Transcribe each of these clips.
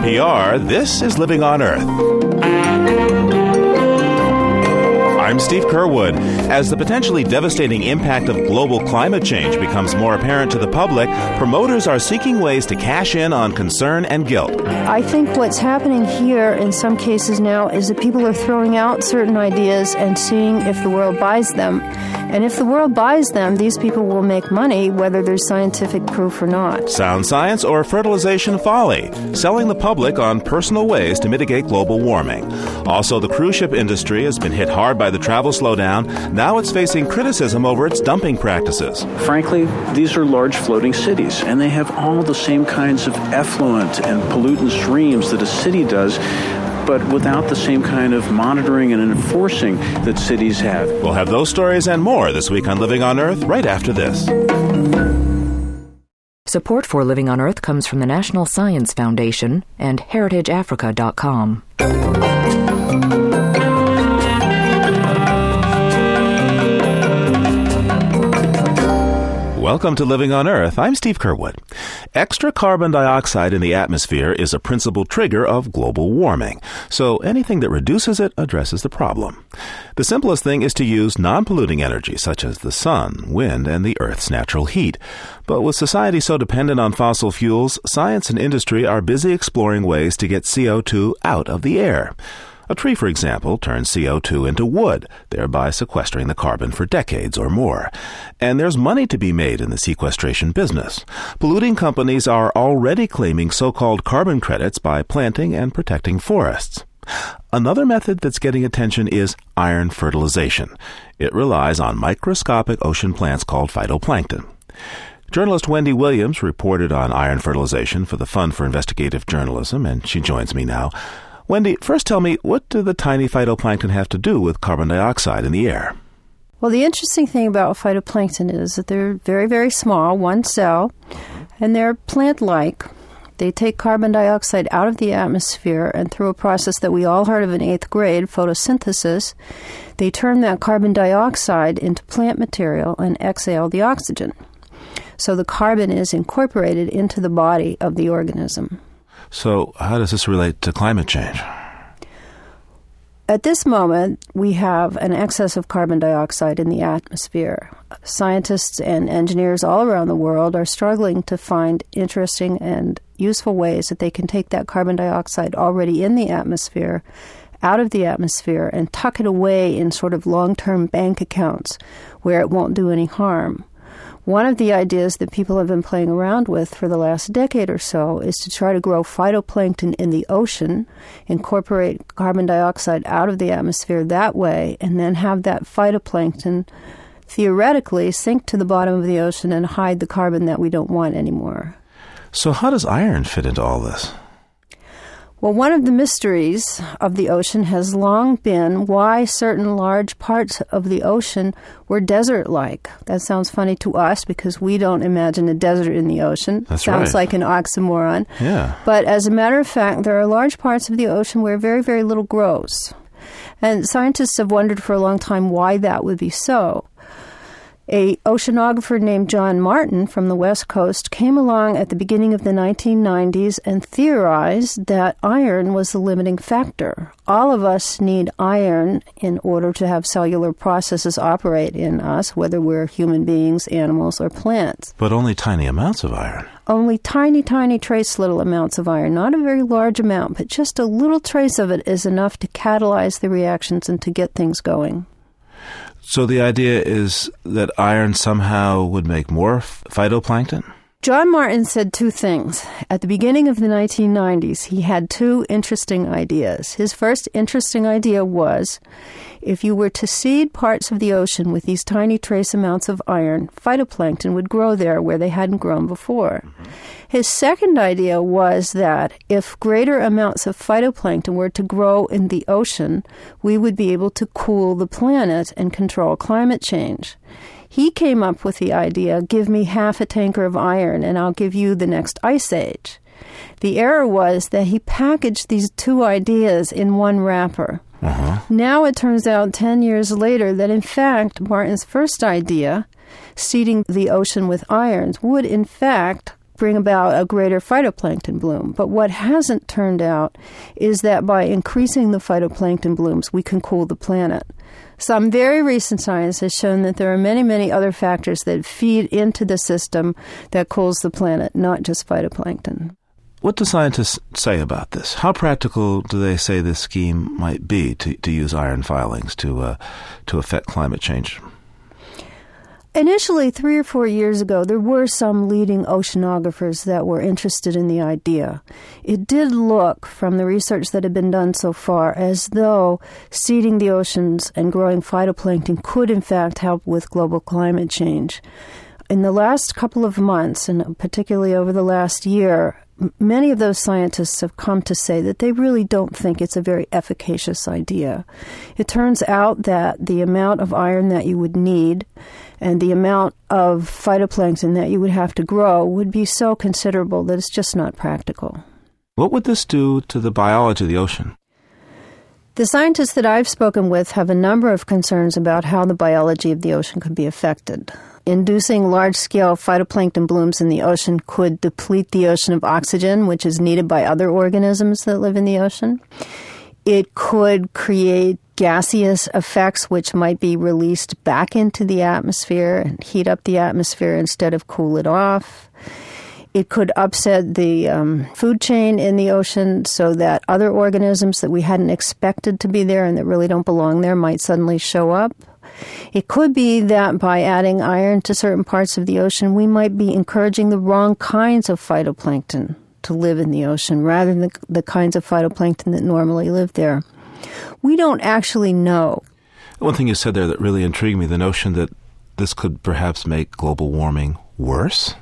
NPR, this is Living on Earth. I'm Steve Curwood. As the potentially devastating impact of global climate change becomes more apparent to the public, promoters are seeking ways to cash in on concern and guilt. I think what's happening here in some cases now is that people are throwing out certain ideas and seeing if the world buys them. And if the world buys them, these people will make money whether there's scientific proof or not. Sound science or fertilization folly, selling the public on personal ways to mitigate global warming. Also, the cruise ship industry has been hit hard by the travel slowdown. Now it's facing criticism over its dumping practices. Frankly, these are large floating cities, and they have all the same kinds of effluent and pollutant streams that a city does but without the same kind of monitoring and enforcing that cities have. We'll have those stories and more this week on Living on Earth right after this. Support for Living on Earth comes from the National Science Foundation and HeritageAfrica.com. Welcome to Living on Earth. I'm Steve Curwood. Extra carbon dioxide in the atmosphere is a principal trigger of global warming, so anything that reduces it addresses the problem. The simplest thing is to use non polluting energy such as the sun, wind, and the Earth's natural heat. But with society so dependent on fossil fuels, science and industry are busy exploring ways to get CO2 out of the air. A tree, for example, turns CO2 into wood, thereby sequestering the carbon for decades or more. And there's money to be made in the sequestration business. Polluting companies are already claiming so-called carbon credits by planting and protecting forests. Another method that's getting attention is iron fertilization. It relies on microscopic ocean plants called phytoplankton. Journalist Wendy Williams reported on iron fertilization for the Fund for Investigative Journalism, and she joins me now. Wendy, first tell me, what do the tiny phytoplankton have to do with carbon dioxide in the air? Well, the interesting thing about phytoplankton is that they're very, very small, one cell, and they're plant like. They take carbon dioxide out of the atmosphere, and through a process that we all heard of in eighth grade, photosynthesis, they turn that carbon dioxide into plant material and exhale the oxygen. So the carbon is incorporated into the body of the organism. So, how does this relate to climate change? At this moment, we have an excess of carbon dioxide in the atmosphere. Scientists and engineers all around the world are struggling to find interesting and useful ways that they can take that carbon dioxide already in the atmosphere out of the atmosphere and tuck it away in sort of long term bank accounts where it won't do any harm. One of the ideas that people have been playing around with for the last decade or so is to try to grow phytoplankton in the ocean, incorporate carbon dioxide out of the atmosphere that way, and then have that phytoplankton theoretically sink to the bottom of the ocean and hide the carbon that we don't want anymore. So, how does iron fit into all this? Well, one of the mysteries of the ocean has long been why certain large parts of the ocean were desert like. That sounds funny to us because we don't imagine a desert in the ocean. That's sounds right. like an oxymoron. Yeah. But as a matter of fact, there are large parts of the ocean where very, very little grows. And scientists have wondered for a long time why that would be so a oceanographer named John Martin from the West Coast came along at the beginning of the 1990s and theorized that iron was the limiting factor. All of us need iron in order to have cellular processes operate in us, whether we're human beings, animals, or plants. But only tiny amounts of iron. Only tiny, tiny trace little amounts of iron, not a very large amount, but just a little trace of it is enough to catalyze the reactions and to get things going. So the idea is that iron somehow would make more phytoplankton? John Martin said two things. At the beginning of the 1990s, he had two interesting ideas. His first interesting idea was if you were to seed parts of the ocean with these tiny trace amounts of iron, phytoplankton would grow there where they hadn't grown before. Mm-hmm. His second idea was that if greater amounts of phytoplankton were to grow in the ocean, we would be able to cool the planet and control climate change. He came up with the idea give me half a tanker of iron and I'll give you the next ice age. The error was that he packaged these two ideas in one wrapper. Uh-huh. Now it turns out 10 years later that in fact Martin's first idea, seeding the ocean with irons, would in fact bring about a greater phytoplankton bloom. But what hasn't turned out is that by increasing the phytoplankton blooms, we can cool the planet. Some very recent science has shown that there are many, many other factors that feed into the system that cools the planet, not just phytoplankton. What do scientists say about this? How practical do they say this scheme might be to, to use iron filings to uh, to affect climate change? Initially, three or four years ago, there were some leading oceanographers that were interested in the idea. It did look, from the research that had been done so far, as though seeding the oceans and growing phytoplankton could, in fact, help with global climate change. In the last couple of months, and particularly over the last year, many of those scientists have come to say that they really don't think it's a very efficacious idea. It turns out that the amount of iron that you would need and the amount of phytoplankton that you would have to grow would be so considerable that it's just not practical. What would this do to the biology of the ocean? The scientists that I've spoken with have a number of concerns about how the biology of the ocean could be affected. Inducing large scale phytoplankton blooms in the ocean could deplete the ocean of oxygen, which is needed by other organisms that live in the ocean. It could create gaseous effects which might be released back into the atmosphere and heat up the atmosphere instead of cool it off. It could upset the um, food chain in the ocean so that other organisms that we hadn't expected to be there and that really don't belong there might suddenly show up. It could be that by adding iron to certain parts of the ocean, we might be encouraging the wrong kinds of phytoplankton to live in the ocean rather than the, the kinds of phytoplankton that normally live there. We don't actually know. One thing you said there that really intrigued me the notion that this could perhaps make global warming worse.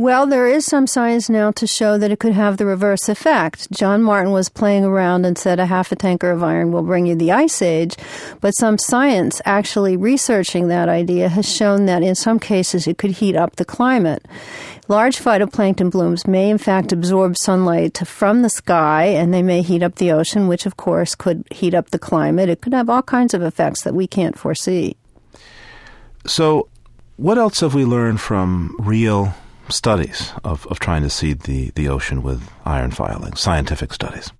Well, there is some science now to show that it could have the reverse effect. John Martin was playing around and said a half a tanker of iron will bring you the ice age, but some science actually researching that idea has shown that in some cases it could heat up the climate. Large phytoplankton blooms may in fact absorb sunlight from the sky and they may heat up the ocean, which of course could heat up the climate. It could have all kinds of effects that we can't foresee. So, what else have we learned from real studies of, of trying to seed the, the ocean with iron filings, scientific studies?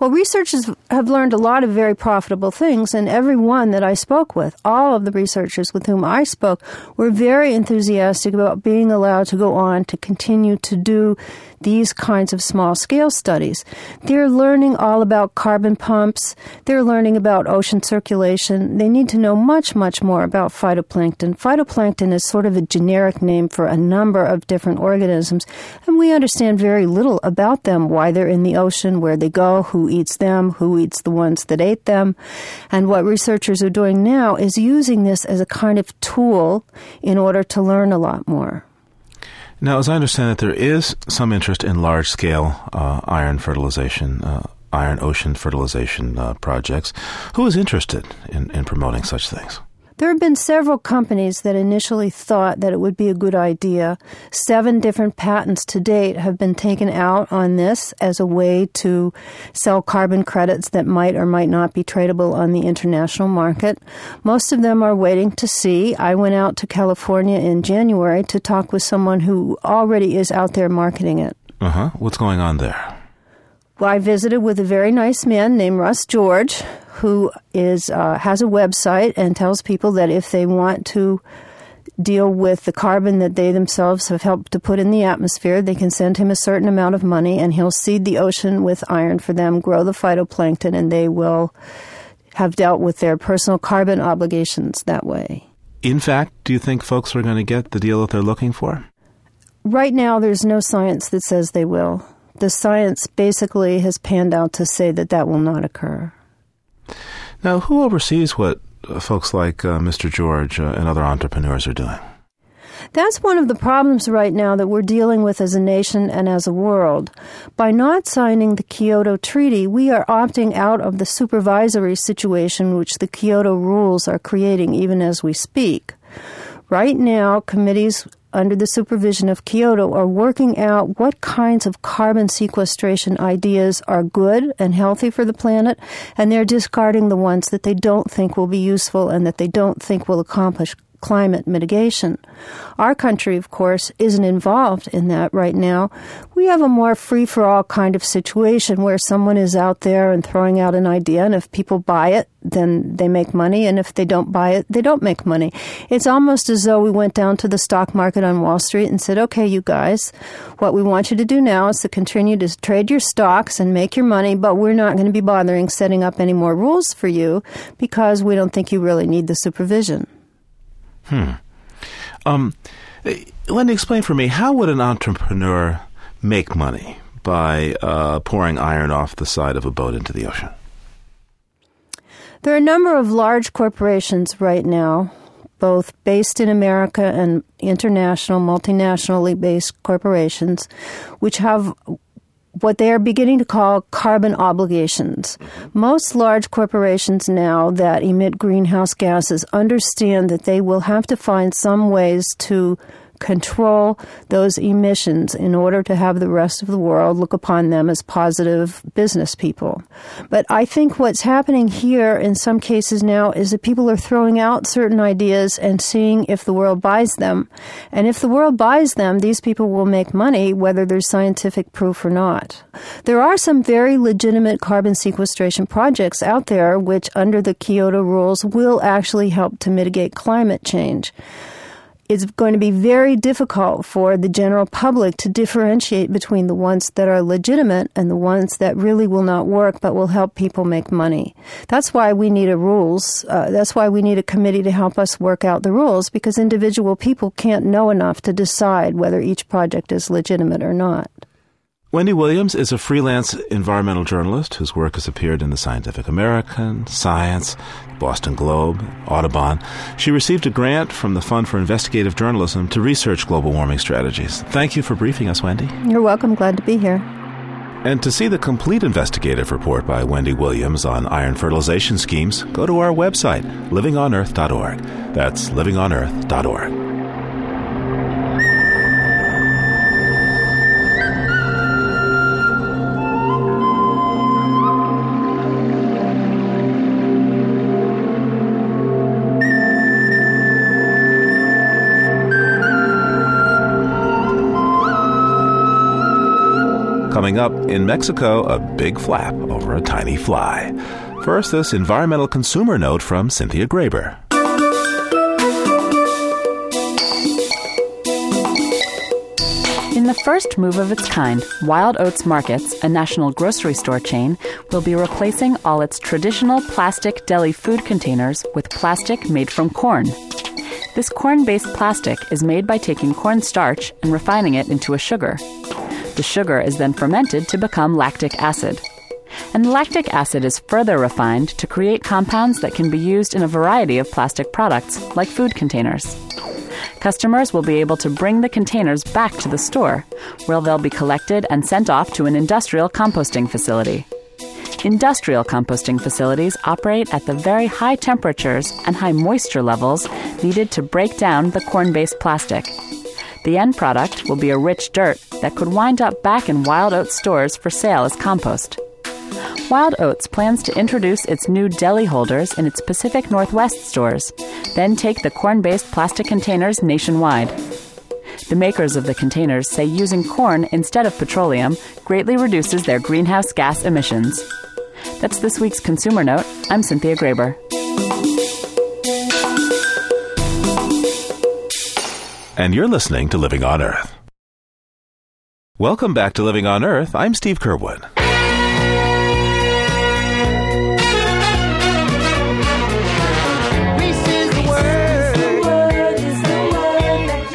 Well, researchers have learned a lot of very profitable things, and every one that I spoke with, all of the researchers with whom I spoke, were very enthusiastic about being allowed to go on to continue to do these kinds of small scale studies. They're learning all about carbon pumps, they're learning about ocean circulation. They need to know much, much more about phytoplankton. Phytoplankton is sort of a generic name for a number of different organisms, and we understand very little about them, why they're in the ocean, where they go, who eats them, who eats the ones that ate them. And what researchers are doing now is using this as a kind of tool in order to learn a lot more. Now, as I understand it, there is some interest in large scale uh, iron fertilization, uh, iron ocean fertilization uh, projects. Who is interested in, in promoting such things? There have been several companies that initially thought that it would be a good idea. Seven different patents to date have been taken out on this as a way to sell carbon credits that might or might not be tradable on the international market. Most of them are waiting to see. I went out to California in January to talk with someone who already is out there marketing it. Uh huh. What's going on there? Well, I visited with a very nice man named Russ George, who is uh, has a website and tells people that if they want to deal with the carbon that they themselves have helped to put in the atmosphere, they can send him a certain amount of money, and he'll seed the ocean with iron for them, grow the phytoplankton, and they will have dealt with their personal carbon obligations that way. In fact, do you think folks are going to get the deal that they're looking for? Right now, there's no science that says they will the science basically has panned out to say that that will not occur. Now, who oversees what uh, folks like uh, Mr. George uh, and other entrepreneurs are doing? That's one of the problems right now that we're dealing with as a nation and as a world. By not signing the Kyoto Treaty, we are opting out of the supervisory situation which the Kyoto rules are creating even as we speak. Right now, committees under the supervision of Kyoto, are working out what kinds of carbon sequestration ideas are good and healthy for the planet, and they're discarding the ones that they don't think will be useful and that they don't think will accomplish climate mitigation. Our country, of course, isn't involved in that right now. We have a more free for all kind of situation where someone is out there and throwing out an idea, and if people buy it, then they make money, and if they don't buy it, they don't make money. It's almost as though we went down to the stock market on Wall Street and said, okay, you guys, what we want you to do now is to continue to trade your stocks and make your money, but we're not going to be bothering setting up any more rules for you because we don't think you really need the supervision. Hmm. Um, Wendy, explain for me how would an entrepreneur make money by uh, pouring iron off the side of a boat into the ocean? There are a number of large corporations right now, both based in America and international, multinationally based corporations, which have what they are beginning to call carbon obligations. Most large corporations now that emit greenhouse gases understand that they will have to find some ways to control those emissions in order to have the rest of the world look upon them as positive business people. But I think what's happening here in some cases now is that people are throwing out certain ideas and seeing if the world buys them. And if the world buys them, these people will make money whether there's scientific proof or not. There are some very legitimate carbon sequestration projects out there which under the Kyoto rules will actually help to mitigate climate change it's going to be very difficult for the general public to differentiate between the ones that are legitimate and the ones that really will not work but will help people make money. That's why we need a rules. Uh, that's why we need a committee to help us work out the rules because individual people can't know enough to decide whether each project is legitimate or not. Wendy Williams is a freelance environmental journalist whose work has appeared in the Scientific American, Science, Boston Globe, Audubon. She received a grant from the Fund for Investigative Journalism to research global warming strategies. Thank you for briefing us, Wendy. You're welcome. Glad to be here. And to see the complete investigative report by Wendy Williams on iron fertilization schemes, go to our website, livingonearth.org. That's livingonearth.org. Coming up in Mexico, a big flap over a tiny fly. First, this environmental consumer note from Cynthia Graber. In the first move of its kind, Wild Oats Markets, a national grocery store chain, will be replacing all its traditional plastic deli food containers with plastic made from corn. This corn based plastic is made by taking corn starch and refining it into a sugar. The sugar is then fermented to become lactic acid. And lactic acid is further refined to create compounds that can be used in a variety of plastic products, like food containers. Customers will be able to bring the containers back to the store, where they'll be collected and sent off to an industrial composting facility. Industrial composting facilities operate at the very high temperatures and high moisture levels needed to break down the corn based plastic. The end product will be a rich dirt that could wind up back in Wild Oats stores for sale as compost. Wild Oats plans to introduce its new deli holders in its Pacific Northwest stores, then take the corn based plastic containers nationwide. The makers of the containers say using corn instead of petroleum greatly reduces their greenhouse gas emissions. That's this week's Consumer Note. I'm Cynthia Graber. And you're listening to Living on Earth. Welcome back to Living on Earth. I'm Steve Curwood.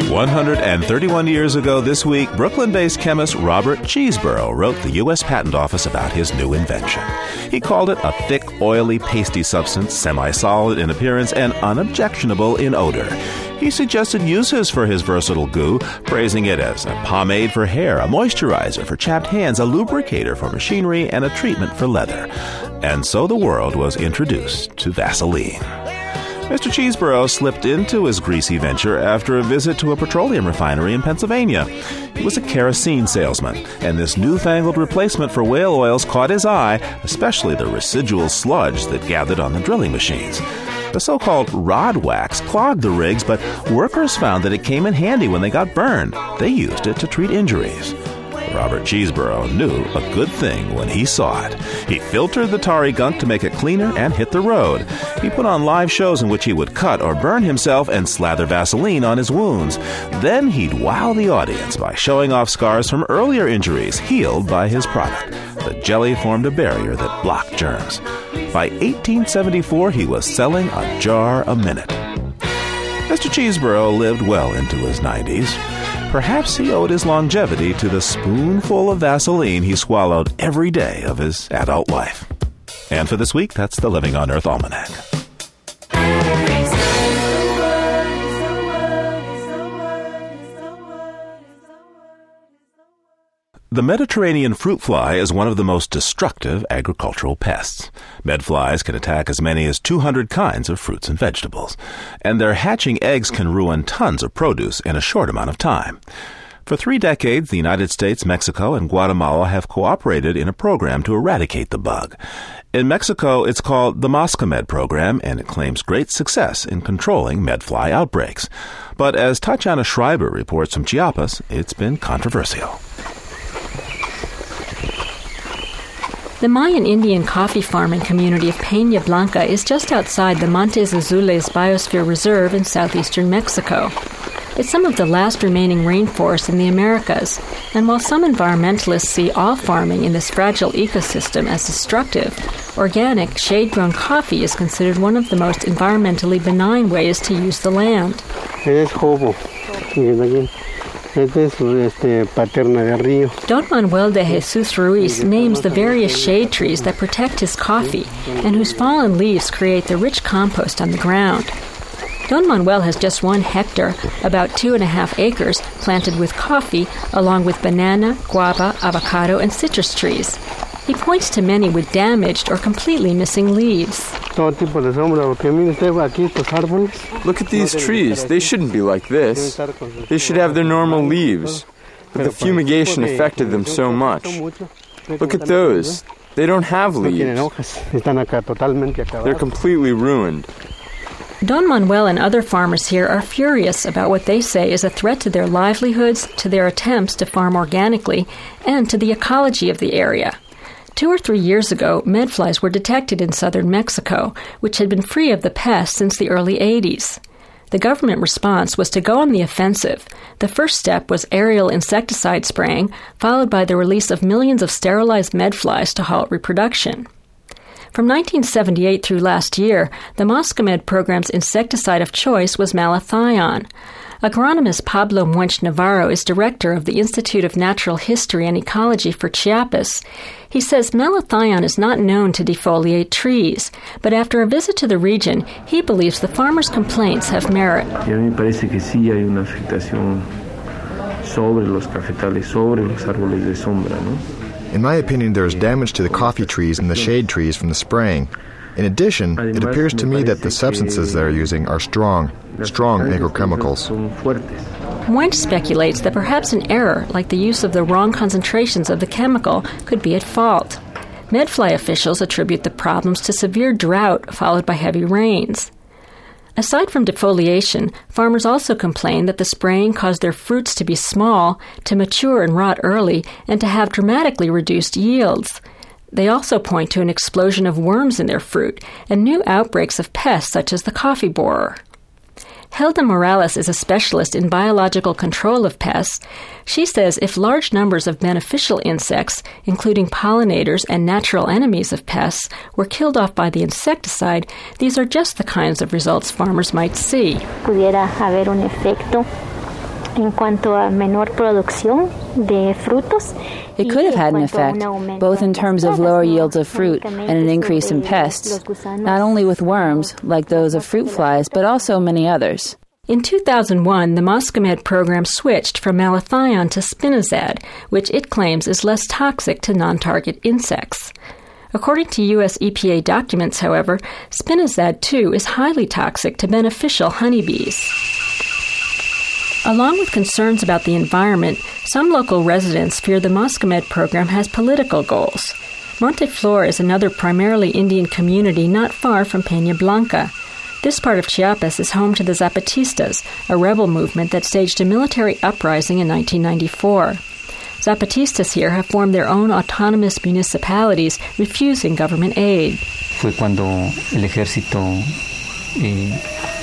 131 years ago this week, Brooklyn based chemist Robert Chesebrough wrote the U.S. Patent Office about his new invention. He called it a thick, oily, pasty substance, semi solid in appearance and unobjectionable in odor. He suggested uses for his versatile goo, praising it as a pomade for hair, a moisturizer for chapped hands, a lubricator for machinery, and a treatment for leather. And so the world was introduced to Vaseline. Mr. Chesebrough slipped into his greasy venture after a visit to a petroleum refinery in Pennsylvania. He was a kerosene salesman, and this newfangled replacement for whale oils caught his eye, especially the residual sludge that gathered on the drilling machines. The so called rod wax clogged the rigs, but workers found that it came in handy when they got burned. They used it to treat injuries. Robert Chesebrough knew a good thing when he saw it. He filtered the tarry gunk to make it cleaner and hit the road. He put on live shows in which he would cut or burn himself and slather Vaseline on his wounds. Then he'd wow the audience by showing off scars from earlier injuries healed by his product. The jelly formed a barrier that blocked germs. By 1874, he was selling a jar a minute. Mr. Chesebrough lived well into his 90s. Perhaps he owed his longevity to the spoonful of Vaseline he swallowed every day of his adult life. And for this week, that's the Living on Earth Almanac. The Mediterranean fruit fly is one of the most destructive agricultural pests. Medflies can attack as many as 200 kinds of fruits and vegetables, and their hatching eggs can ruin tons of produce in a short amount of time. For three decades, the United States, Mexico, and Guatemala have cooperated in a program to eradicate the bug. In Mexico, it's called the Moscamed program, and it claims great success in controlling medfly outbreaks. But as Tatiana Schreiber reports from Chiapas, it's been controversial. The Mayan Indian coffee farming community of Peña Blanca is just outside the Montes Azules Biosphere Reserve in southeastern Mexico. It's some of the last remaining rainforest in the Americas, and while some environmentalists see all farming in this fragile ecosystem as destructive, organic, shade grown coffee is considered one of the most environmentally benign ways to use the land. Es hobo. Este es este, paterna río. Don Manuel de Jesus Ruiz names the various shade trees that protect his coffee and whose fallen leaves create the rich compost on the ground. Don Manuel has just one hectare, about two and a half acres, planted with coffee, along with banana, guava, avocado, and citrus trees. He points to many with damaged or completely missing leaves. Todo tipo de sombra, porque mire usted aquí estos árboles. Look at these trees. They shouldn't be like this. They should have their normal leaves. But the fumigation affected them so much. Look at those. They don't have leaves. hojas. Están acá totalmente They're completely ruined. Don Manuel and other farmers here are furious about what they say is a threat to their livelihoods, to their attempts to farm organically, and to the ecology of the area. Two or three years ago, medflies were detected in southern Mexico, which had been free of the pest since the early 80s. The government response was to go on the offensive. The first step was aerial insecticide spraying, followed by the release of millions of sterilized medflies to halt reproduction. From 1978 through last year, the Moscamed program's insecticide of choice was malathion. Agronomist Pablo Muench Navarro is director of the Institute of Natural History and Ecology for Chiapas. He says malathion is not known to defoliate trees, but after a visit to the region, he believes the farmers' complaints have merit. Y a mí me parece que sí hay una afectación sobre los cafetales, sobre los árboles de sombra, ¿no? In my opinion, there is damage to the coffee trees and the shade trees from the spraying. In addition, it appears to me that the substances they're using are strong, strong agrochemicals. Son fuertes. Muench speculates that perhaps an error, like the use of the wrong concentrations of the chemical, could be at fault. Medfly officials attribute the problems to severe drought followed by heavy rains. Aside from defoliation, farmers also complain that the spraying caused their fruits to be small, to mature and rot early, and to have dramatically reduced yields. They also point to an explosion of worms in their fruit and new outbreaks of pests such as the coffee borer. Hilda Morales is a specialist in biological control of pests. She says if large numbers of beneficial insects, including pollinators and natural enemies of pests, were killed off by the insecticide, these are just the kinds of results farmers might see. pudiera haber un efecto en cuanto a menor producción de frutos. It could have had an effect, both in terms of lower yields of fruit and an increase in pests, not only with worms, like those of fruit flies, but also many others. In 2001, the Moscamed program switched from malathion to spinosad, which it claims is less toxic to non target insects. According to U.S. EPA documents, however, spinosad too is highly toxic to beneficial honeybees. Along with concerns about the environment, some local residents fear the Moscamed program has political goals. Monteflor is another primarily Indian community not far from Peña Blanca. This part of Chiapas is home to the Zapatistas, a rebel movement that staged a military uprising in 1994. Zapatistas here have formed their own autonomous municipalities, refusing government aid. Fue cuando el ejército eh.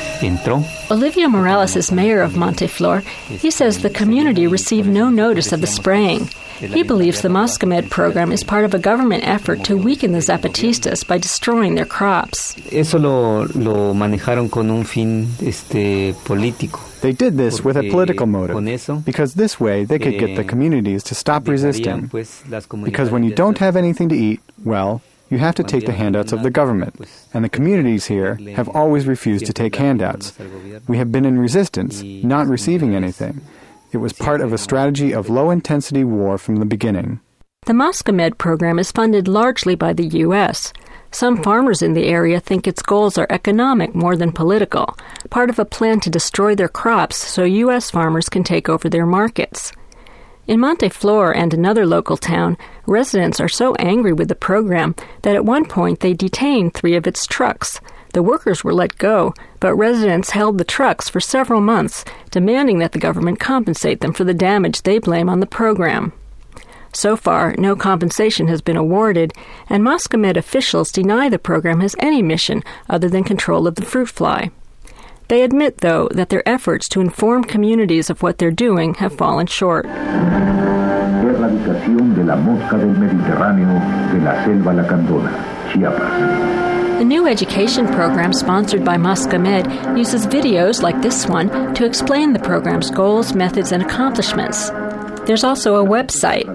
Olivia Morales is mayor of Monteflor. He says the community received no notice of the spraying. He believes the Moscamed program is part of a government effort to weaken the Zapatistas by destroying their crops. Eso lo, lo manejaron con un fin este, político. They did this with a political motive, because this way they could get the communities to stop resisting. Because when you don't have anything to eat, well, you have to take the handouts of the government, and the communities here have always refused to take handouts. We have been in resistance, not receiving anything. It was part of a strategy of low intensity war from the beginning. The Moscamed program is funded largely by the U.S. Some farmers in the area think its goals are economic more than political, part of a plan to destroy their crops so U.S. farmers can take over their markets. In Monteflor and another local town, residents are so angry with the program that at one point they detained three of its trucks. The workers were let go, but residents held the trucks for several months, demanding that the government compensate them for the damage they blame on the program. So far, no compensation has been awarded, and Moscamed officials deny the program has any mission other than control of the fruit fly. They admit, though, that their efforts to inform communities of what they're doing have fallen short. Erradicación de la mosca del Mediterráneo de la selva lacandona, Chiapas. The new education program sponsored by Moscamed uses videos like this one to explain the program's goals, methods, and accomplishments. There's also a website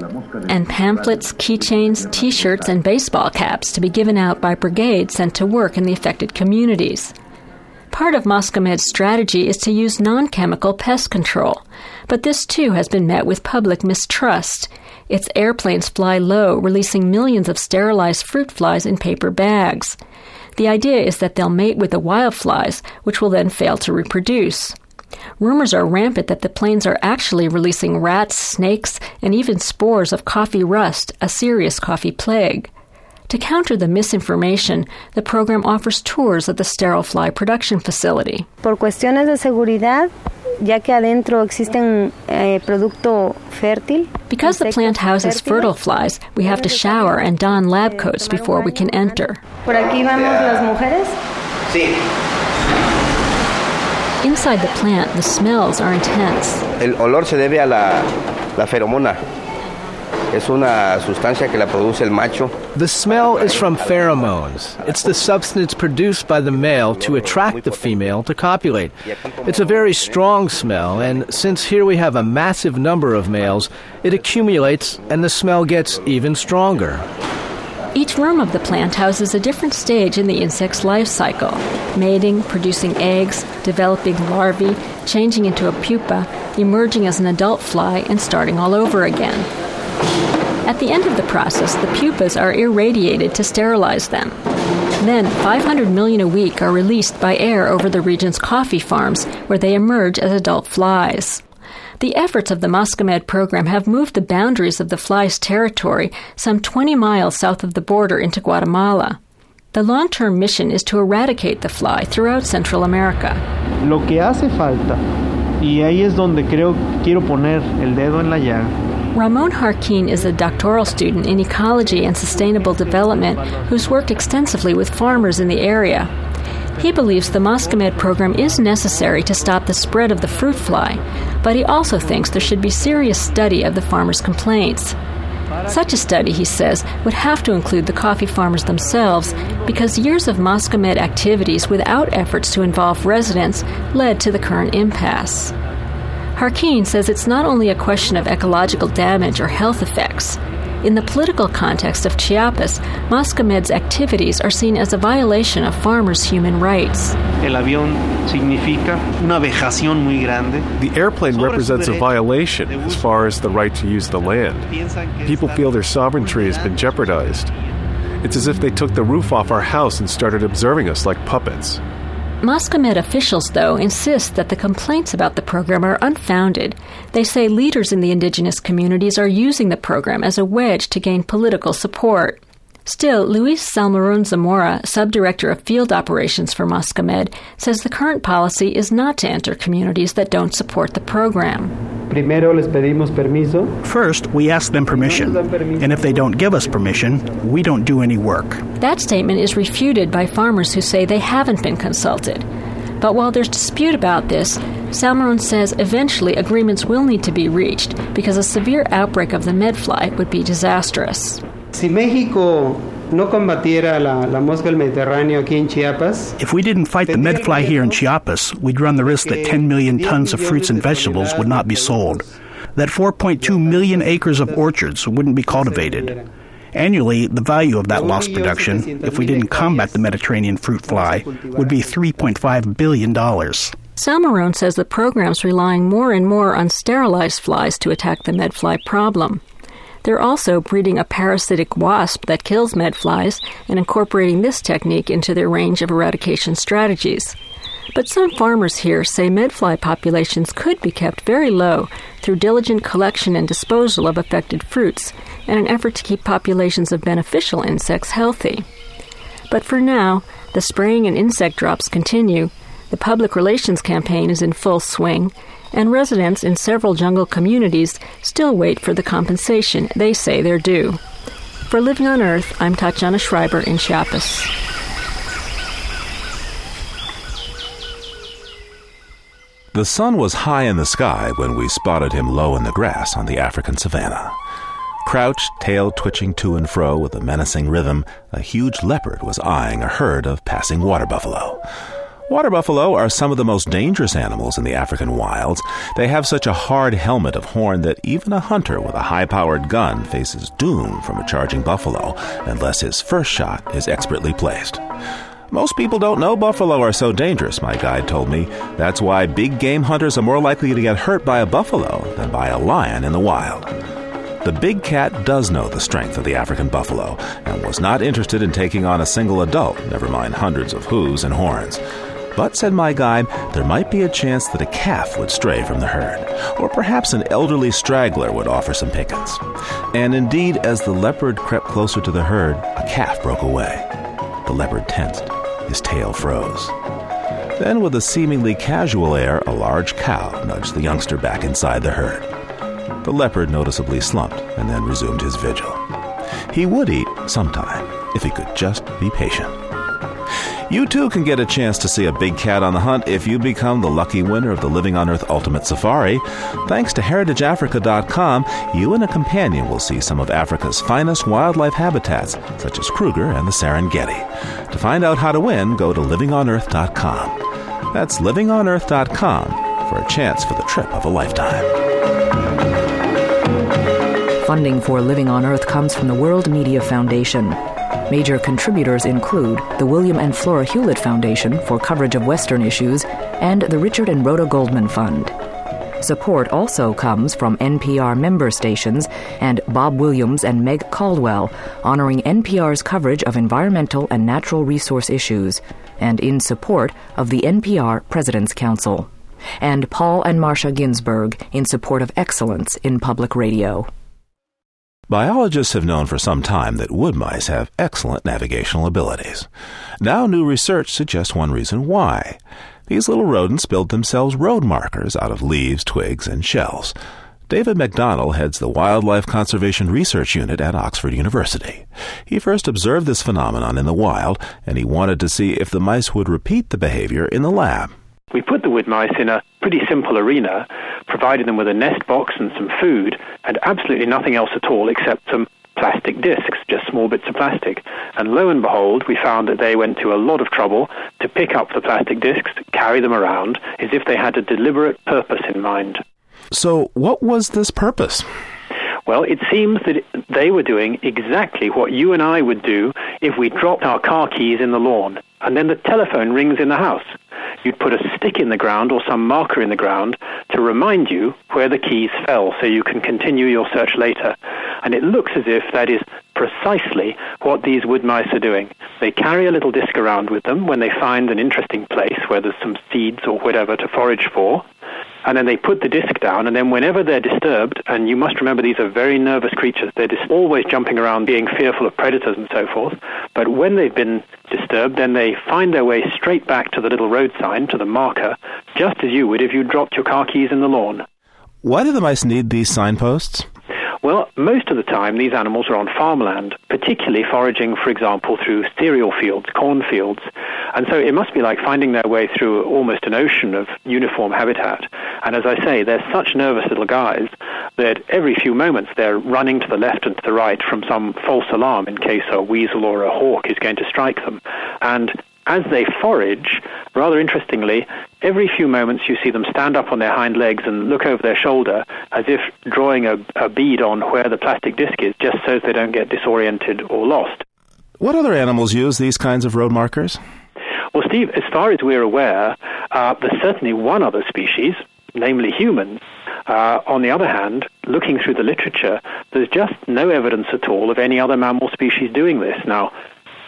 and pamphlets, keychains, t shirts, and baseball caps to be given out by brigades sent to work in the affected communities. Part of Moscamed's strategy is to use non chemical pest control, but this too has been met with public mistrust. Its airplanes fly low, releasing millions of sterilized fruit flies in paper bags. The idea is that they'll mate with the wildflies, which will then fail to reproduce. Rumors are rampant that the planes are actually releasing rats, snakes, and even spores of coffee rust, a serious coffee plague. To counter the misinformation, the program offers tours of the sterile fly production facility. Por cuestiones de seguridad, ya que adentro existen eh, producto fértil. Because the plant houses fertile flies, we have to shower and don lab coats before we can enter. Por aquí vemos las mujeres. Sí. Inside the plant, the smells are intense. El olor se debe a la, la feromona. The smell is from pheromones. It's the substance produced by the male to attract the female to copulate. It's a very strong smell, and since here we have a massive number of males, it accumulates and the smell gets even stronger. Each room of the plant houses a different stage in the insect's life cycle mating, producing eggs, developing larvae, changing into a pupa, emerging as an adult fly, and starting all over again. At the end of the process, the pupas are irradiated to sterilize them. Then, 500 million a week are released by air over the region's coffee farms, where they emerge as adult flies. The efforts of the Moscamed program have moved the boundaries of the fly's territory some 20 miles south of the border into Guatemala. The long term mission is to eradicate the fly throughout Central America. Lo que hace falta, y ahí es donde creo quiero poner el dedo en la llaga, Ramon Harkin is a doctoral student in ecology and sustainable development who's worked extensively with farmers in the area. He believes the Moscamed program is necessary to stop the spread of the fruit fly, but he also thinks there should be serious study of the farmers' complaints. Such a study, he says, would have to include the coffee farmers themselves because years of Moscamed activities without efforts to involve residents led to the current impasse. Harkin says it's not only a question of ecological damage or health effects. In the political context of Chiapas, Moscamed's activities are seen as a violation of farmers' human rights. El avión significa una vejación muy grande. The airplane represents a violation as far as the right to use the land. People feel their sovereignty has been jeopardized. It's as if they took the roof off our house and started observing us like puppets. Moscamed officials, though, insist that the complaints about the program are unfounded. They say leaders in the indigenous communities are using the program as a wedge to gain political support. Still, Luis Salmeron Zamora, subdirector of field operations for Moscamed, says the current policy is not to enter communities that don't support the program. First, we ask them permission, and if they don't give us permission, we don't do any work. That statement is refuted by farmers who say they haven't been consulted. But while there's dispute about this, Salmeron says eventually agreements will need to be reached because a severe outbreak of the medfly would be disastrous. Si México no combatiera la, la mosca del Mediterráneo aquí en Chiapas, If we didn't fight the medfly here in Chiapas, we'd run the risk that 10 million tons of fruits and vegetables would not be sold. That 4.2 million acres of orchards wouldn't be cultivated. Annually, the value of that lost production, if we didn't combat the Mediterranean fruit fly, would be $3.5 billion. Salmeron says the program's relying more and more on sterilized flies to attack the medfly problem. They're also breeding a parasitic wasp that kills medflies and incorporating this technique into their range of eradication strategies. But some farmers here say medfly populations could be kept very low through diligent collection and disposal of affected fruits and an effort to keep populations of beneficial insects healthy. But for now, the spraying and insect drops continue, the public relations campaign is in full swing, and residents in several jungle communities still wait for the compensation they say they're due. For Living on Earth, I'm Tatiana Schreiber in Chiapas. The sun was high in the sky when we spotted him low in the grass on the African savannah. Crouched, tail twitching to and fro with a menacing rhythm, a huge leopard was eyeing a herd of passing water buffalo. Water buffalo are some of the most dangerous animals in the African wilds. They have such a hard helmet of horn that even a hunter with a high powered gun faces doom from a charging buffalo unless his first shot is expertly placed. Most people don't know buffalo are so dangerous, my guide told me. That's why big game hunters are more likely to get hurt by a buffalo than by a lion in the wild. The big cat does know the strength of the African buffalo and was not interested in taking on a single adult, never mind hundreds of hooves and horns. But, said my guide, there might be a chance that a calf would stray from the herd, or perhaps an elderly straggler would offer some pickings. And indeed, as the leopard crept closer to the herd, a calf broke away. The leopard tensed, his tail froze. Then, with a seemingly casual air, a large cow nudged the youngster back inside the herd. The leopard noticeably slumped and then resumed his vigil. He would eat sometime if he could just be patient. You too can get a chance to see a big cat on the hunt if you become the lucky winner of the Living on Earth Ultimate Safari. Thanks to heritageafrica.com, you and a companion will see some of Africa's finest wildlife habitats, such as Kruger and the Serengeti. To find out how to win, go to livingonearth.com. That's livingonearth.com for a chance for the trip of a lifetime. Funding for Living on Earth comes from the World Media Foundation. Major contributors include the William and Flora Hewlett Foundation for coverage of Western issues and the Richard and Rhoda Goldman Fund. Support also comes from NPR member stations and Bob Williams and Meg Caldwell, honoring NPR's coverage of environmental and natural resource issues, and in support of the NPR President's Council. And Paul and Marcia Ginsburg in support of excellence in public radio. Biologists have known for some time that wood mice have excellent navigational abilities. Now, new research suggests one reason why. These little rodents build themselves road markers out of leaves, twigs, and shells. David Macdonald heads the Wildlife Conservation Research Unit at Oxford University. He first observed this phenomenon in the wild, and he wanted to see if the mice would repeat the behavior in the lab. We put the wood mice in a pretty simple arena, provided them with a nest box and some food, and absolutely nothing else at all except some plastic discs, just small bits of plastic. And lo and behold, we found that they went to a lot of trouble to pick up the plastic discs, carry them around, as if they had a deliberate purpose in mind. So, what was this purpose? Well, it seems that they were doing exactly what you and I would do if we dropped our car keys in the lawn and then the telephone rings in the house. You'd put a stick in the ground or some marker in the ground to remind you where the keys fell so you can continue your search later. And it looks as if that is precisely what these wood mice are doing. They carry a little disc around with them when they find an interesting place where there's some seeds or whatever to forage for. And then they put the disc down, and then whenever they're disturbed, and you must remember these are very nervous creatures, they're just always jumping around, being fearful of predators and so forth. But when they've been disturbed, then they find their way straight back to the little road sign, to the marker, just as you would if you dropped your car keys in the lawn. Why do the mice need these signposts? Well, most of the time these animals are on farmland, particularly foraging, for example, through cereal fields, cornfields. And so it must be like finding their way through almost an ocean of uniform habitat. And as I say, they're such nervous little guys that every few moments they're running to the left and to the right from some false alarm in case a weasel or a hawk is going to strike them. And as they forage, rather interestingly, every few moments you see them stand up on their hind legs and look over their shoulder as if drawing a, a bead on where the plastic disc is, just so they don't get disoriented or lost. What other animals use these kinds of road markers? Well, Steve, as far as we're aware, uh, there's certainly one other species, namely humans. Uh, on the other hand, looking through the literature, there's just no evidence at all of any other mammal species doing this. Now,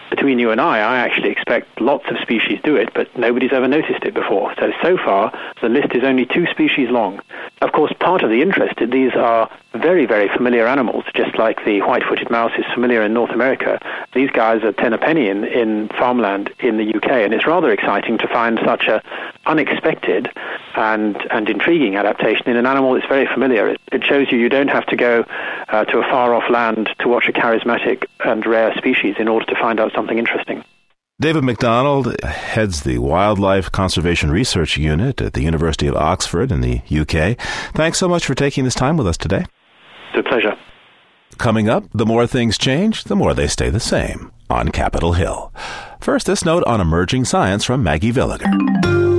between you and I, I actually expect lots of species do it, but nobody's ever noticed it before. So, so far, the list is only two species long. Of course, part of the interest, these are very, very familiar animals, just like the white-footed mouse is familiar in North America. These guys are ten a penny in, in farmland in the UK, and it's rather exciting to find such a unexpected and, and intriguing adaptation in an animal that's very familiar. It, it shows you you don't have to go uh, to a far-off land to watch a charismatic and rare species in order to find out something interesting. David Macdonald heads the Wildlife Conservation Research Unit at the University of Oxford in the UK. Thanks so much for taking this time with us today. It's a pleasure. Coming up, the more things change, the more they stay the same on Capitol Hill. First, this note on emerging science from Maggie Villiger.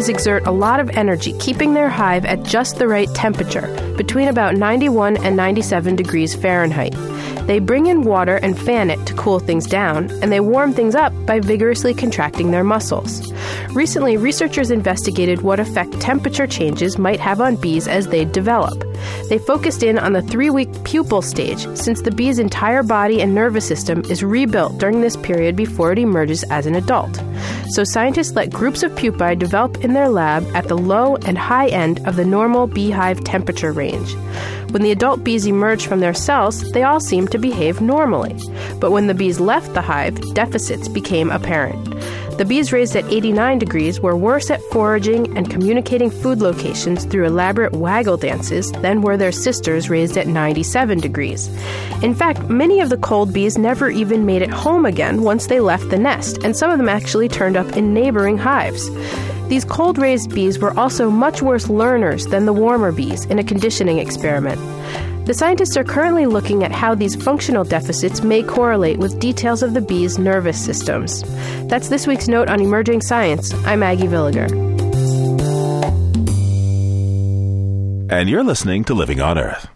Honeybees exert a lot of energy keeping their hive at just the right temperature, between about 91 and 97 degrees Fahrenheit. They bring in water and fan it to cool things down, and they warm things up by vigorously contracting their muscles. Recently, researchers investigated what effect temperature changes might have on bees as they develop. They focused in on the three week pupal stage, since the bee's entire body and nervous system is rebuilt during this period before it emerges as an adult. So, scientists let groups of pupae develop in their lab at the low and high end of the normal beehive temperature range. When the adult bees emerged from their cells, they all seemed to behave normally. But when the bees left the hive, deficits became apparent. The bees raised at 89 degrees were worse at foraging and communicating food locations through elaborate waggle dances than were their sisters raised at 97 degrees. In fact, many of the cold bees never even made it home again once they left the nest, and some of them actually turned up in neighboring hives. These cold raised bees were also much worse learners than the warmer bees in a conditioning experiment. The scientists are currently looking at how these functional deficits may correlate with details of the bees' nervous systems. That's this week's note on emerging science. I'm Maggie Villiger. And you're listening to Living on Earth.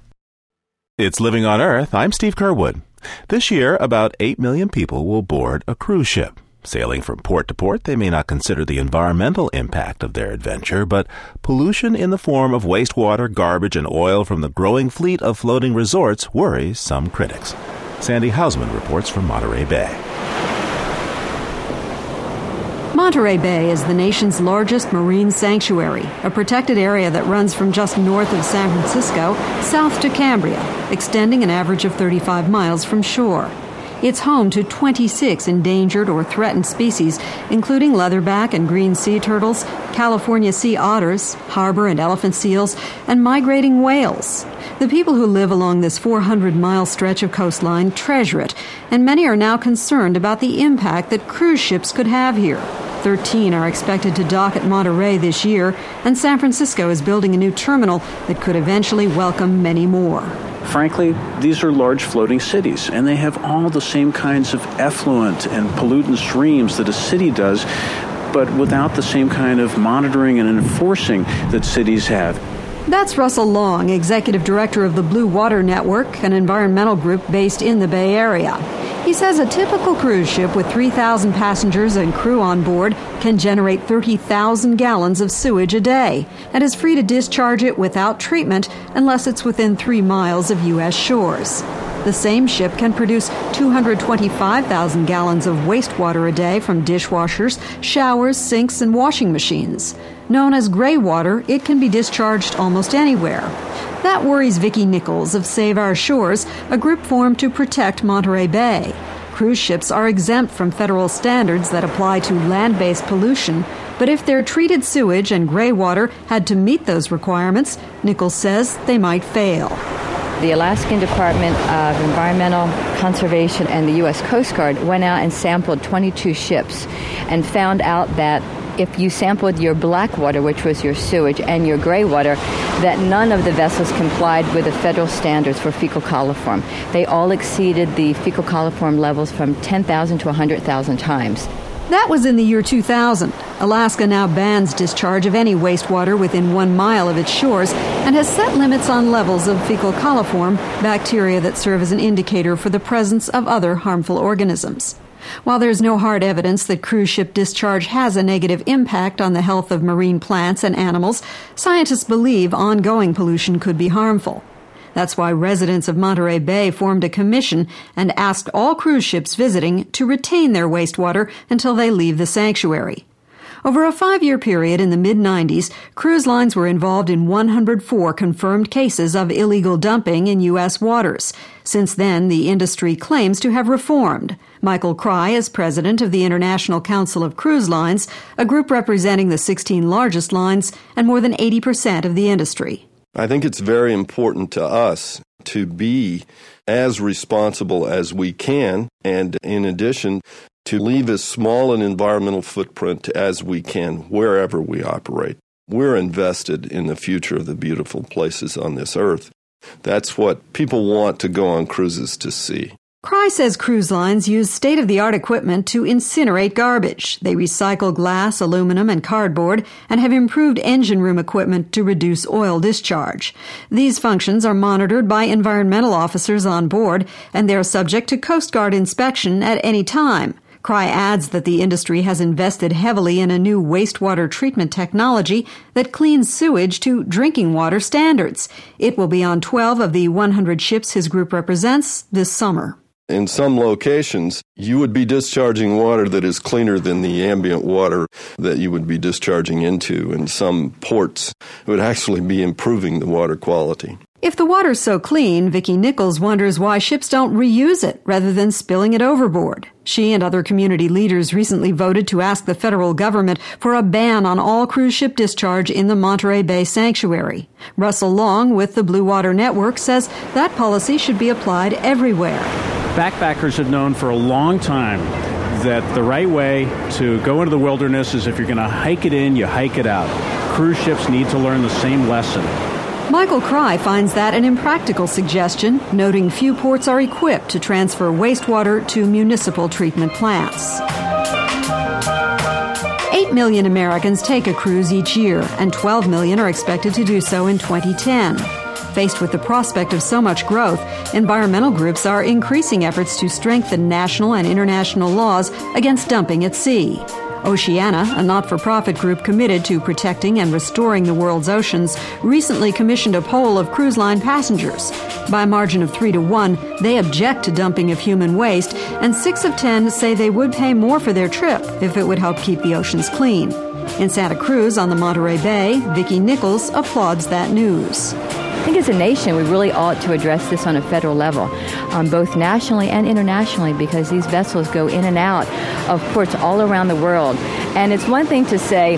It's Living on Earth. I'm Steve Curwood. This year, about 8 million people will board a cruise ship. Sailing from port to port, they may not consider the environmental impact of their adventure, but pollution in the form of wastewater, garbage, and oil from the growing fleet of floating resorts worries some critics. Sandy Hausman reports from Monterey Bay. Monterey Bay is the nation's largest marine sanctuary, a protected area that runs from just north of San Francisco south to Cambria, extending an average of 35 miles from shore. It's home to 26 endangered or threatened species, including leatherback and green sea turtles, California sea otters, harbor and elephant seals, and migrating whales. The people who live along this 400 mile stretch of coastline treasure it, and many are now concerned about the impact that cruise ships could have here. 13 are expected to dock at Monterey this year, and San Francisco is building a new terminal that could eventually welcome many more. Frankly, these are large floating cities, and they have all the same kinds of effluent and pollutant streams that a city does, but without the same kind of monitoring and enforcing that cities have. That's Russell Long, Executive Director of the Blue Water Network, an environmental group based in the Bay Area. He says a typical cruise ship with 3,000 passengers and crew on board can generate 30,000 gallons of sewage a day and is free to discharge it without treatment unless it's within three miles of U.S. shores. The same ship can produce 225,000 gallons of wastewater a day from dishwashers, showers, sinks, and washing machines. Known as gray water, it can be discharged almost anywhere. That worries Vicki Nichols of Save Our Shores, a group formed to protect Monterey Bay. Cruise ships are exempt from federal standards that apply to land based pollution, but if their treated sewage and gray water had to meet those requirements, Nichols says they might fail. The Alaskan Department of Environmental Conservation and the U.S. Coast Guard went out and sampled 22 ships and found out that if you sampled your black water, which was your sewage, and your gray water, that none of the vessels complied with the federal standards for fecal coliform. They all exceeded the fecal coliform levels from 10,000 to 100,000 times. That was in the year 2000. Alaska now bans discharge of any wastewater within one mile of its shores and has set limits on levels of fecal coliform, bacteria that serve as an indicator for the presence of other harmful organisms. While there's no hard evidence that cruise ship discharge has a negative impact on the health of marine plants and animals, scientists believe ongoing pollution could be harmful. That's why residents of Monterey Bay formed a commission and asked all cruise ships visiting to retain their wastewater until they leave the sanctuary. Over a five year period in the mid 90s, cruise lines were involved in 104 confirmed cases of illegal dumping in U.S. waters. Since then, the industry claims to have reformed. Michael Crye is president of the International Council of Cruise Lines, a group representing the 16 largest lines and more than 80% of the industry. I think it's very important to us to be as responsible as we can, and in addition, to leave as small an environmental footprint as we can wherever we operate. We're invested in the future of the beautiful places on this earth. That's what people want to go on cruises to see. Crye says cruise lines use state of the art equipment to incinerate garbage. They recycle glass, aluminum, and cardboard and have improved engine room equipment to reduce oil discharge. These functions are monitored by environmental officers on board and they are subject to Coast Guard inspection at any time. Crye adds that the industry has invested heavily in a new wastewater treatment technology that cleans sewage to drinking water standards. It will be on 12 of the 100 ships his group represents this summer. In some locations, you would be discharging water that is cleaner than the ambient water that you would be discharging into. In some ports, it would actually be improving the water quality. If the water's so clean, Vicki Nichols wonders why ships don't reuse it rather than spilling it overboard. She and other community leaders recently voted to ask the federal government for a ban on all cruise ship discharge in the Monterey Bay Sanctuary. Russell Long with the Blue Water Network says that policy should be applied everywhere. Backpackers have known for a long time that the right way to go into the wilderness is if you're going to hike it in, you hike it out. Cruise ships need to learn the same lesson. Michael Crye finds that an impractical suggestion, noting few ports are equipped to transfer wastewater to municipal treatment plants. 8 million Americans take a cruise each year, and 12 million are expected to do so in 2010. Faced with the prospect of so much growth, environmental groups are increasing efforts to strengthen national and international laws against dumping at sea. Oceana, a not for profit group committed to protecting and restoring the world's oceans, recently commissioned a poll of cruise line passengers. By a margin of 3 to 1, they object to dumping of human waste, and 6 of 10 say they would pay more for their trip if it would help keep the oceans clean. In Santa Cruz on the Monterey Bay, Vicki Nichols applauds that news. Think as a nation, we really ought to address this on a federal level, um, both nationally and internationally, because these vessels go in and out of ports all around the world. And it's one thing to say,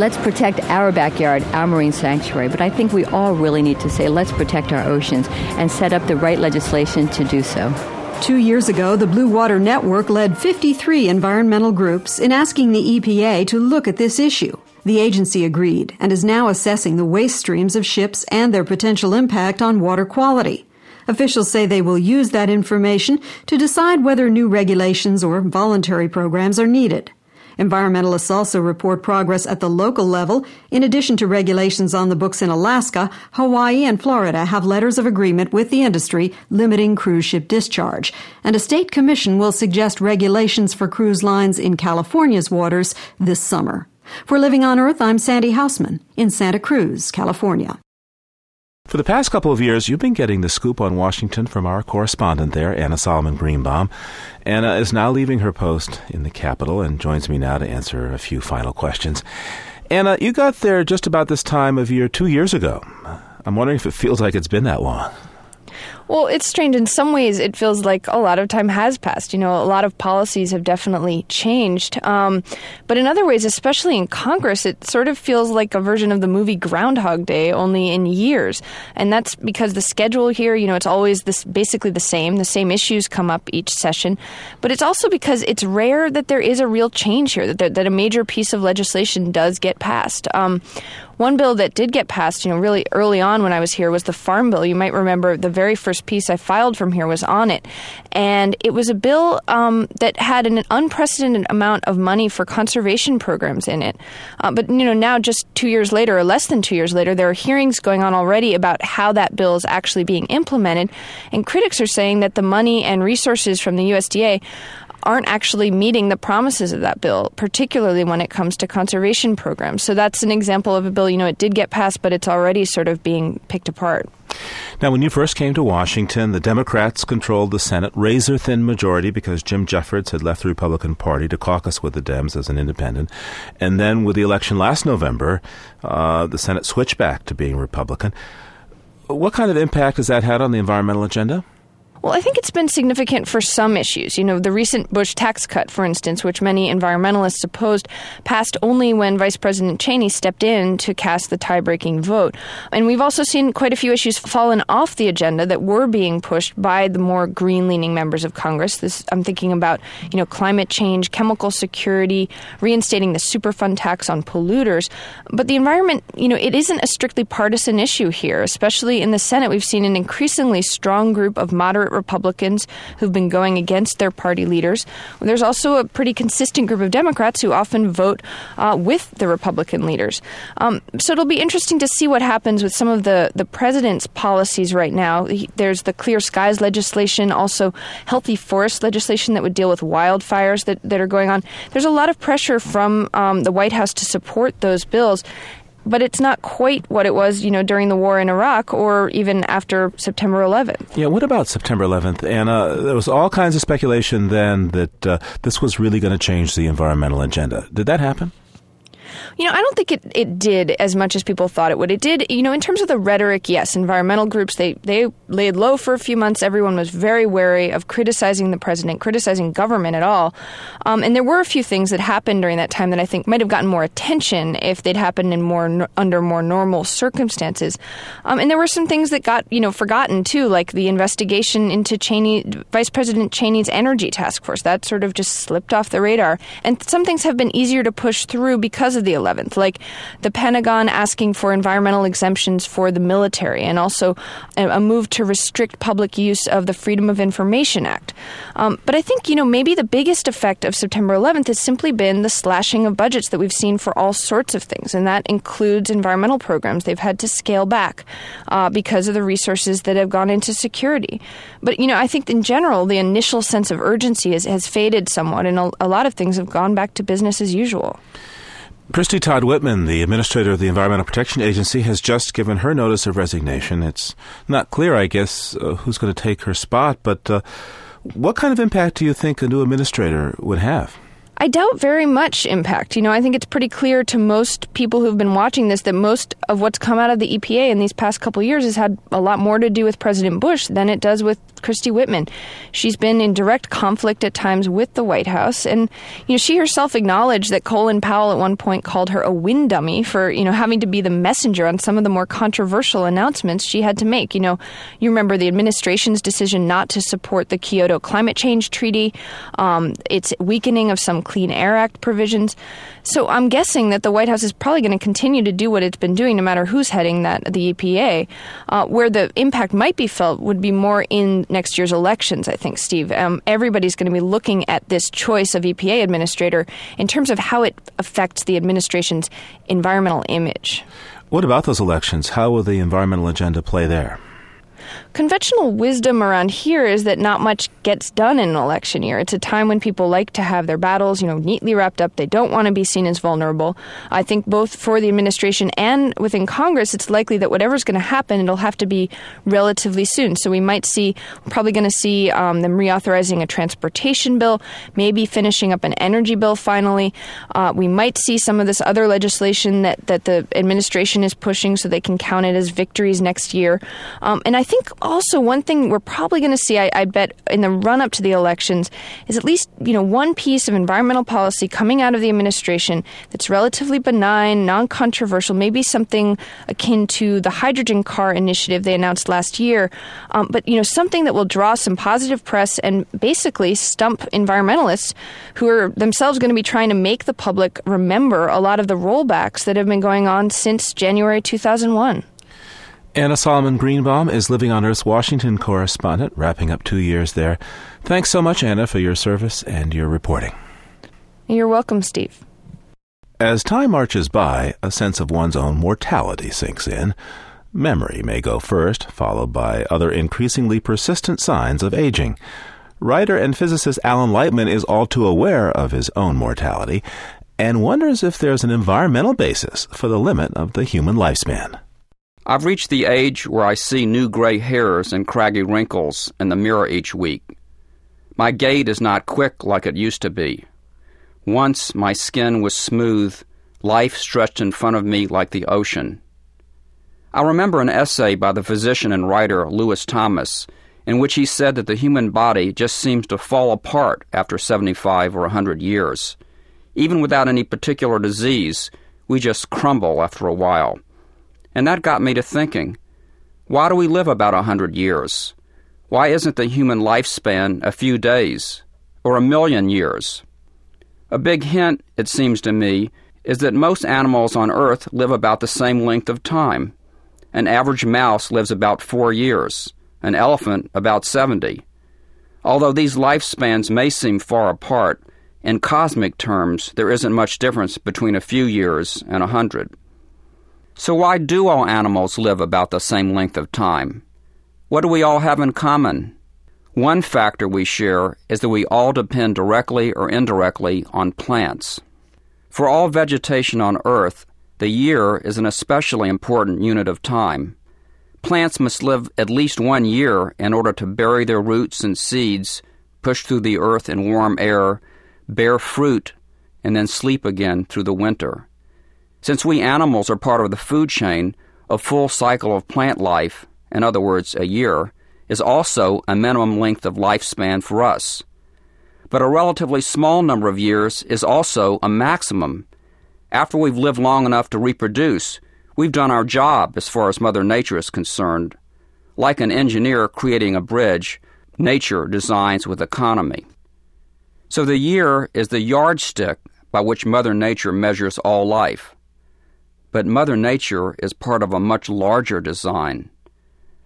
let's protect our backyard, our marine sanctuary, but I think we all really need to say, let's protect our oceans and set up the right legislation to do so. Two years ago, the Blue Water Network led 53 environmental groups in asking the EPA to look at this issue. The agency agreed and is now assessing the waste streams of ships and their potential impact on water quality. Officials say they will use that information to decide whether new regulations or voluntary programs are needed. Environmentalists also report progress at the local level. In addition to regulations on the books in Alaska, Hawaii and Florida have letters of agreement with the industry limiting cruise ship discharge. And a state commission will suggest regulations for cruise lines in California's waters this summer. For Living on Earth, I'm Sandy Hausman in Santa Cruz, California. For the past couple of years, you've been getting the scoop on Washington from our correspondent there, Anna Solomon Greenbaum. Anna is now leaving her post in the Capitol and joins me now to answer a few final questions. Anna, you got there just about this time of year two years ago. I'm wondering if it feels like it's been that long. Well, it's strange. In some ways, it feels like a lot of time has passed. You know, a lot of policies have definitely changed. Um, but in other ways, especially in Congress, it sort of feels like a version of the movie Groundhog Day, only in years. And that's because the schedule here, you know, it's always this basically the same. The same issues come up each session. But it's also because it's rare that there is a real change here, that, that a major piece of legislation does get passed. Um, one bill that did get passed, you know, really early on when I was here was the Farm Bill. You might remember the very first piece I filed from here was on it. And it was a bill um, that had an unprecedented amount of money for conservation programs in it. Uh, but, you know, now just two years later, or less than two years later, there are hearings going on already about how that bill is actually being implemented. And critics are saying that the money and resources from the USDA aren't actually meeting the promises of that bill, particularly when it comes to conservation programs. So that's an example of a bill, you know, it did get passed, but it's already sort of being picked apart. Now, when you first came to Washington, the Democrats controlled the Senate razor thin majority because Jim Jeffords had left the Republican Party to caucus with the Dems as an independent. And then with the election last November, uh, the Senate switched back to being Republican. What kind of impact has that had on the environmental agenda? Well, I think it's been significant for some issues. You know, the recent Bush tax cut, for instance, which many environmentalists opposed, passed only when Vice President Cheney stepped in to cast the tie breaking vote. And we've also seen quite a few issues fallen off the agenda that were being pushed by the more green leaning members of Congress. This, I'm thinking about, you know, climate change, chemical security, reinstating the Superfund tax on polluters. But the environment, you know, it isn't a strictly partisan issue here, especially in the Senate. We've seen an increasingly strong group of moderate Republicans who've been going against their party leaders. There's also a pretty consistent group of Democrats who often vote uh, with the Republican leaders. Um, so it'll be interesting to see what happens with some of the, the president's policies right now. There's the Clear Skies legislation, also healthy forest legislation that would deal with wildfires that, that are going on. There's a lot of pressure from um, the White House to support those bills but it's not quite what it was, you know, during the war in Iraq or even after September 11th. Yeah, what about September 11th? Anna, there was all kinds of speculation then that uh, this was really going to change the environmental agenda. Did that happen? You know, I don't think it, it did as much as people thought it would. It did, you know, in terms of the rhetoric, yes, environmental groups, they, they laid low for a few months. Everyone was very wary of criticizing the president, criticizing government at all. Um, and there were a few things that happened during that time that I think might have gotten more attention if they'd happened in more under more normal circumstances. Um, and there were some things that got, you know, forgotten too, like the investigation into Cheney, Vice President Cheney's energy task force. That sort of just slipped off the radar. And some things have been easier to push through because of the 11th, like the Pentagon asking for environmental exemptions for the military and also a, move to restrict public use of the Freedom of Information Act. Um, but I think, you know, maybe the biggest effect of September 11th has simply been the slashing of budgets that we've seen for all sorts of things, and that includes environmental programs. They've had to scale back uh, because of the resources that have gone into security. But, you know, I think in general, the initial sense of urgency has, faded somewhat, and a, a lot of things have gone back to business as usual. Christie Todd Whitman, the administrator of the Environmental Protection Agency, has just given her notice of resignation. It's not clear, I guess, uh, who's going to take her spot, but uh, what kind of impact do you think a new administrator would have? I doubt very much impact. You know, I think it's pretty clear to most people who've been watching this that most of what's come out of the EPA in these past couple years has had a lot more to do with President Bush than it does with Christie Whitman. She's been in direct conflict at times with the White House, and you know, she herself acknowledged that Colin Powell at one point called her a wind dummy for you know having to be the messenger on some of the more controversial announcements she had to make. You know, you remember the administration's decision not to support the Kyoto Climate Change Treaty, um, its weakening of some Clean Air Act provisions. So I'm guessing that the White House is probably going to continue to do what it's been doing, no matter who's heading that the EPA. Uh, where the impact might be felt would be more in next year's elections. I think, Steve. Um, everybody's going to be looking at this choice of EPA administrator in terms of how it affects the administration's environmental image. What about those elections? How will the environmental agenda play there? Conventional wisdom around here is that not much gets done in an election year. It's a time when people like to have their battles, you know, neatly wrapped up. They don't want to be seen as vulnerable. I think both for the administration and within Congress, it's likely that whatever's going to happen, it'll have to be relatively soon. So we might see, probably going to see um, them reauthorizing a transportation bill, maybe finishing up an energy bill finally. Uh, we might see some of this other legislation that, that the administration is pushing so they can count it as victories next year. Um, and I think also one thing we're probably going to see, I, I bet, in the run up to the elections is at least you know one piece of environmental policy coming out of the administration that's relatively benign, non-controversial, maybe something akin to the hydrogen car initiative they announced last year, um, but you know something that will draw some positive press and basically stump environmentalists who are themselves going to be trying to make the public remember a lot of the rollbacks that have been going on since January 2001. Anna Solomon Greenbaum is Living on Earth's Washington correspondent, wrapping up two years there. Thanks so much, Anna, for your service and your reporting. You're welcome, Steve. As time marches by, a sense of one's own mortality sinks in. Memory may go first, followed by other increasingly persistent signs of aging. Writer and physicist Alan Lightman is all too aware of his own mortality and wonders if there's an environmental basis for the limit of the human lifespan. I've reached the age where I see new gray hairs and craggy wrinkles in the mirror each week. My gait is not quick like it used to be. Once my skin was smooth, life stretched in front of me like the ocean. I remember an essay by the physician and writer Lewis Thomas in which he said that the human body just seems to fall apart after 75 or 100 years. Even without any particular disease, we just crumble after a while. And that got me to thinking why do we live about a hundred years? Why isn't the human lifespan a few days or a million years? A big hint, it seems to me, is that most animals on Earth live about the same length of time. An average mouse lives about four years, an elephant about 70. Although these lifespans may seem far apart, in cosmic terms, there isn't much difference between a few years and a hundred. So, why do all animals live about the same length of time? What do we all have in common? One factor we share is that we all depend directly or indirectly on plants. For all vegetation on Earth, the year is an especially important unit of time. Plants must live at least one year in order to bury their roots and seeds, push through the earth in warm air, bear fruit, and then sleep again through the winter. Since we animals are part of the food chain, a full cycle of plant life, in other words, a year, is also a minimum length of lifespan for us. But a relatively small number of years is also a maximum. After we've lived long enough to reproduce, we've done our job as far as Mother Nature is concerned. Like an engineer creating a bridge, nature designs with economy. So the year is the yardstick by which Mother Nature measures all life. But Mother Nature is part of a much larger design.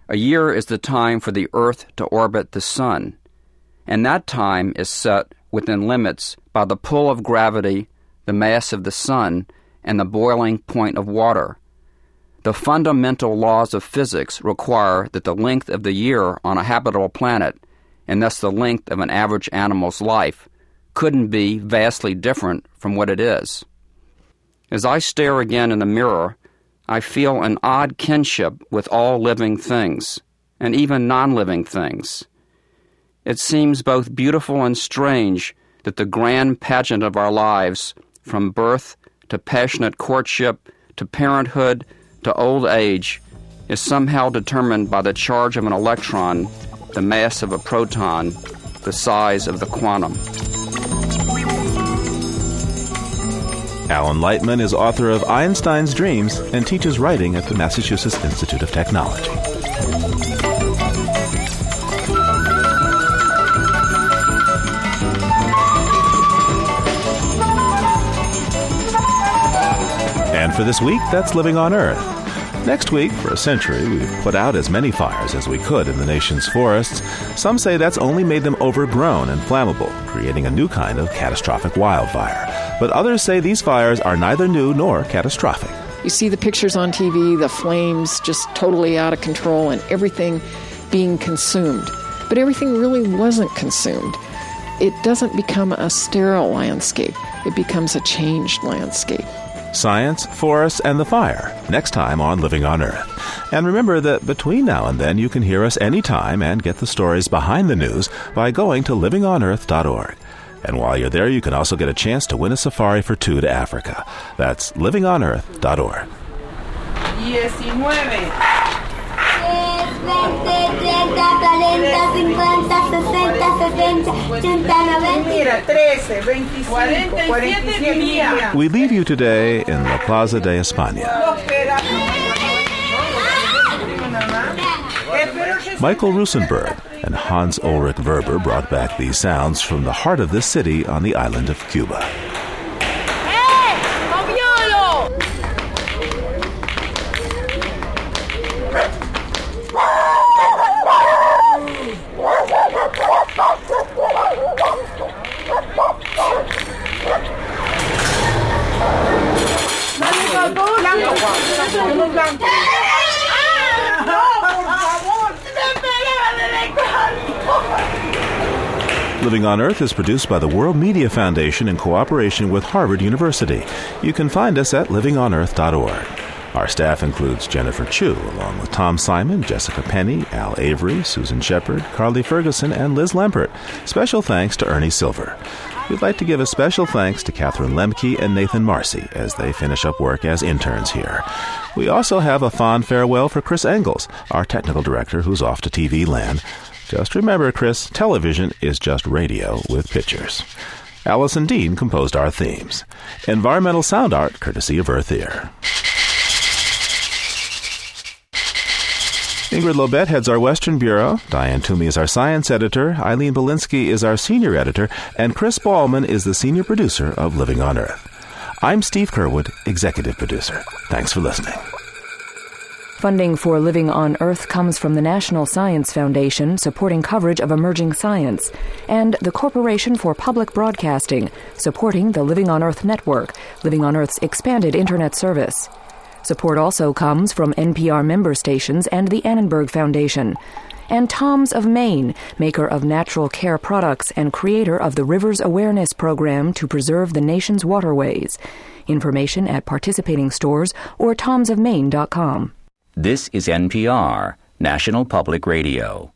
A year is the time for the Earth to orbit the Sun, and that time is set within limits by the pull of gravity, the mass of the Sun, and the boiling point of water. The fundamental laws of physics require that the length of the year on a habitable planet, and thus the length of an average animal's life, couldn't be vastly different from what it is. As I stare again in the mirror, I feel an odd kinship with all living things, and even non living things. It seems both beautiful and strange that the grand pageant of our lives, from birth to passionate courtship to parenthood to old age, is somehow determined by the charge of an electron, the mass of a proton, the size of the quantum. Alan Lightman is author of Einstein's Dreams and teaches writing at the Massachusetts Institute of Technology. And for this week, that's Living on Earth. Next week, for a century, we've put out as many fires as we could in the nation's forests. Some say that's only made them overgrown and flammable, creating a new kind of catastrophic wildfire. But others say these fires are neither new nor catastrophic. You see the pictures on TV, the flames just totally out of control, and everything being consumed. But everything really wasn't consumed. It doesn't become a sterile landscape, it becomes a changed landscape. Science, forests, and the fire, next time on Living on Earth. And remember that between now and then you can hear us anytime and get the stories behind the news by going to livingonearth.org. And while you're there, you can also get a chance to win a safari for two to Africa. That's livingonearth.org. 19. We leave you today in the Plaza de España. Michael Rusenberg and Hans Ulrich Werner brought back these sounds from the heart of this city on the island of Cuba. Living on Earth is produced by the World Media Foundation in cooperation with Harvard University. You can find us at livingonearth.org. Our staff includes Jennifer Chu, along with Tom Simon, Jessica Penny, Al Avery, Susan Shepard, Carly Ferguson, and Liz Lempert. Special thanks to Ernie Silver. We'd like to give a special thanks to Catherine Lemke and Nathan Marcy as they finish up work as interns here. We also have a fond farewell for Chris Engels, our technical director who's off to TV land. Just remember, Chris, television is just radio with pictures. Allison Dean composed our themes. Environmental sound art courtesy of Earth Ear. Ingrid Lobet heads our Western Bureau. Diane Toomey is our science editor. Eileen Bolinsky is our senior editor. And Chris Ballman is the senior producer of Living on Earth. I'm Steve Curwood, executive producer. Thanks for listening. Funding for Living on Earth comes from the National Science Foundation, supporting coverage of emerging science, and the Corporation for Public Broadcasting, supporting the Living on Earth network, Living on Earth's expanded Internet service. Support also comes from NPR member stations and the Annenberg Foundation. And Tom's of Maine, maker of natural care products and creator of the Rivers Awareness Program to preserve the nation's waterways. Information at participating stores or tomsofmaine.com. This is NPR, National Public Radio.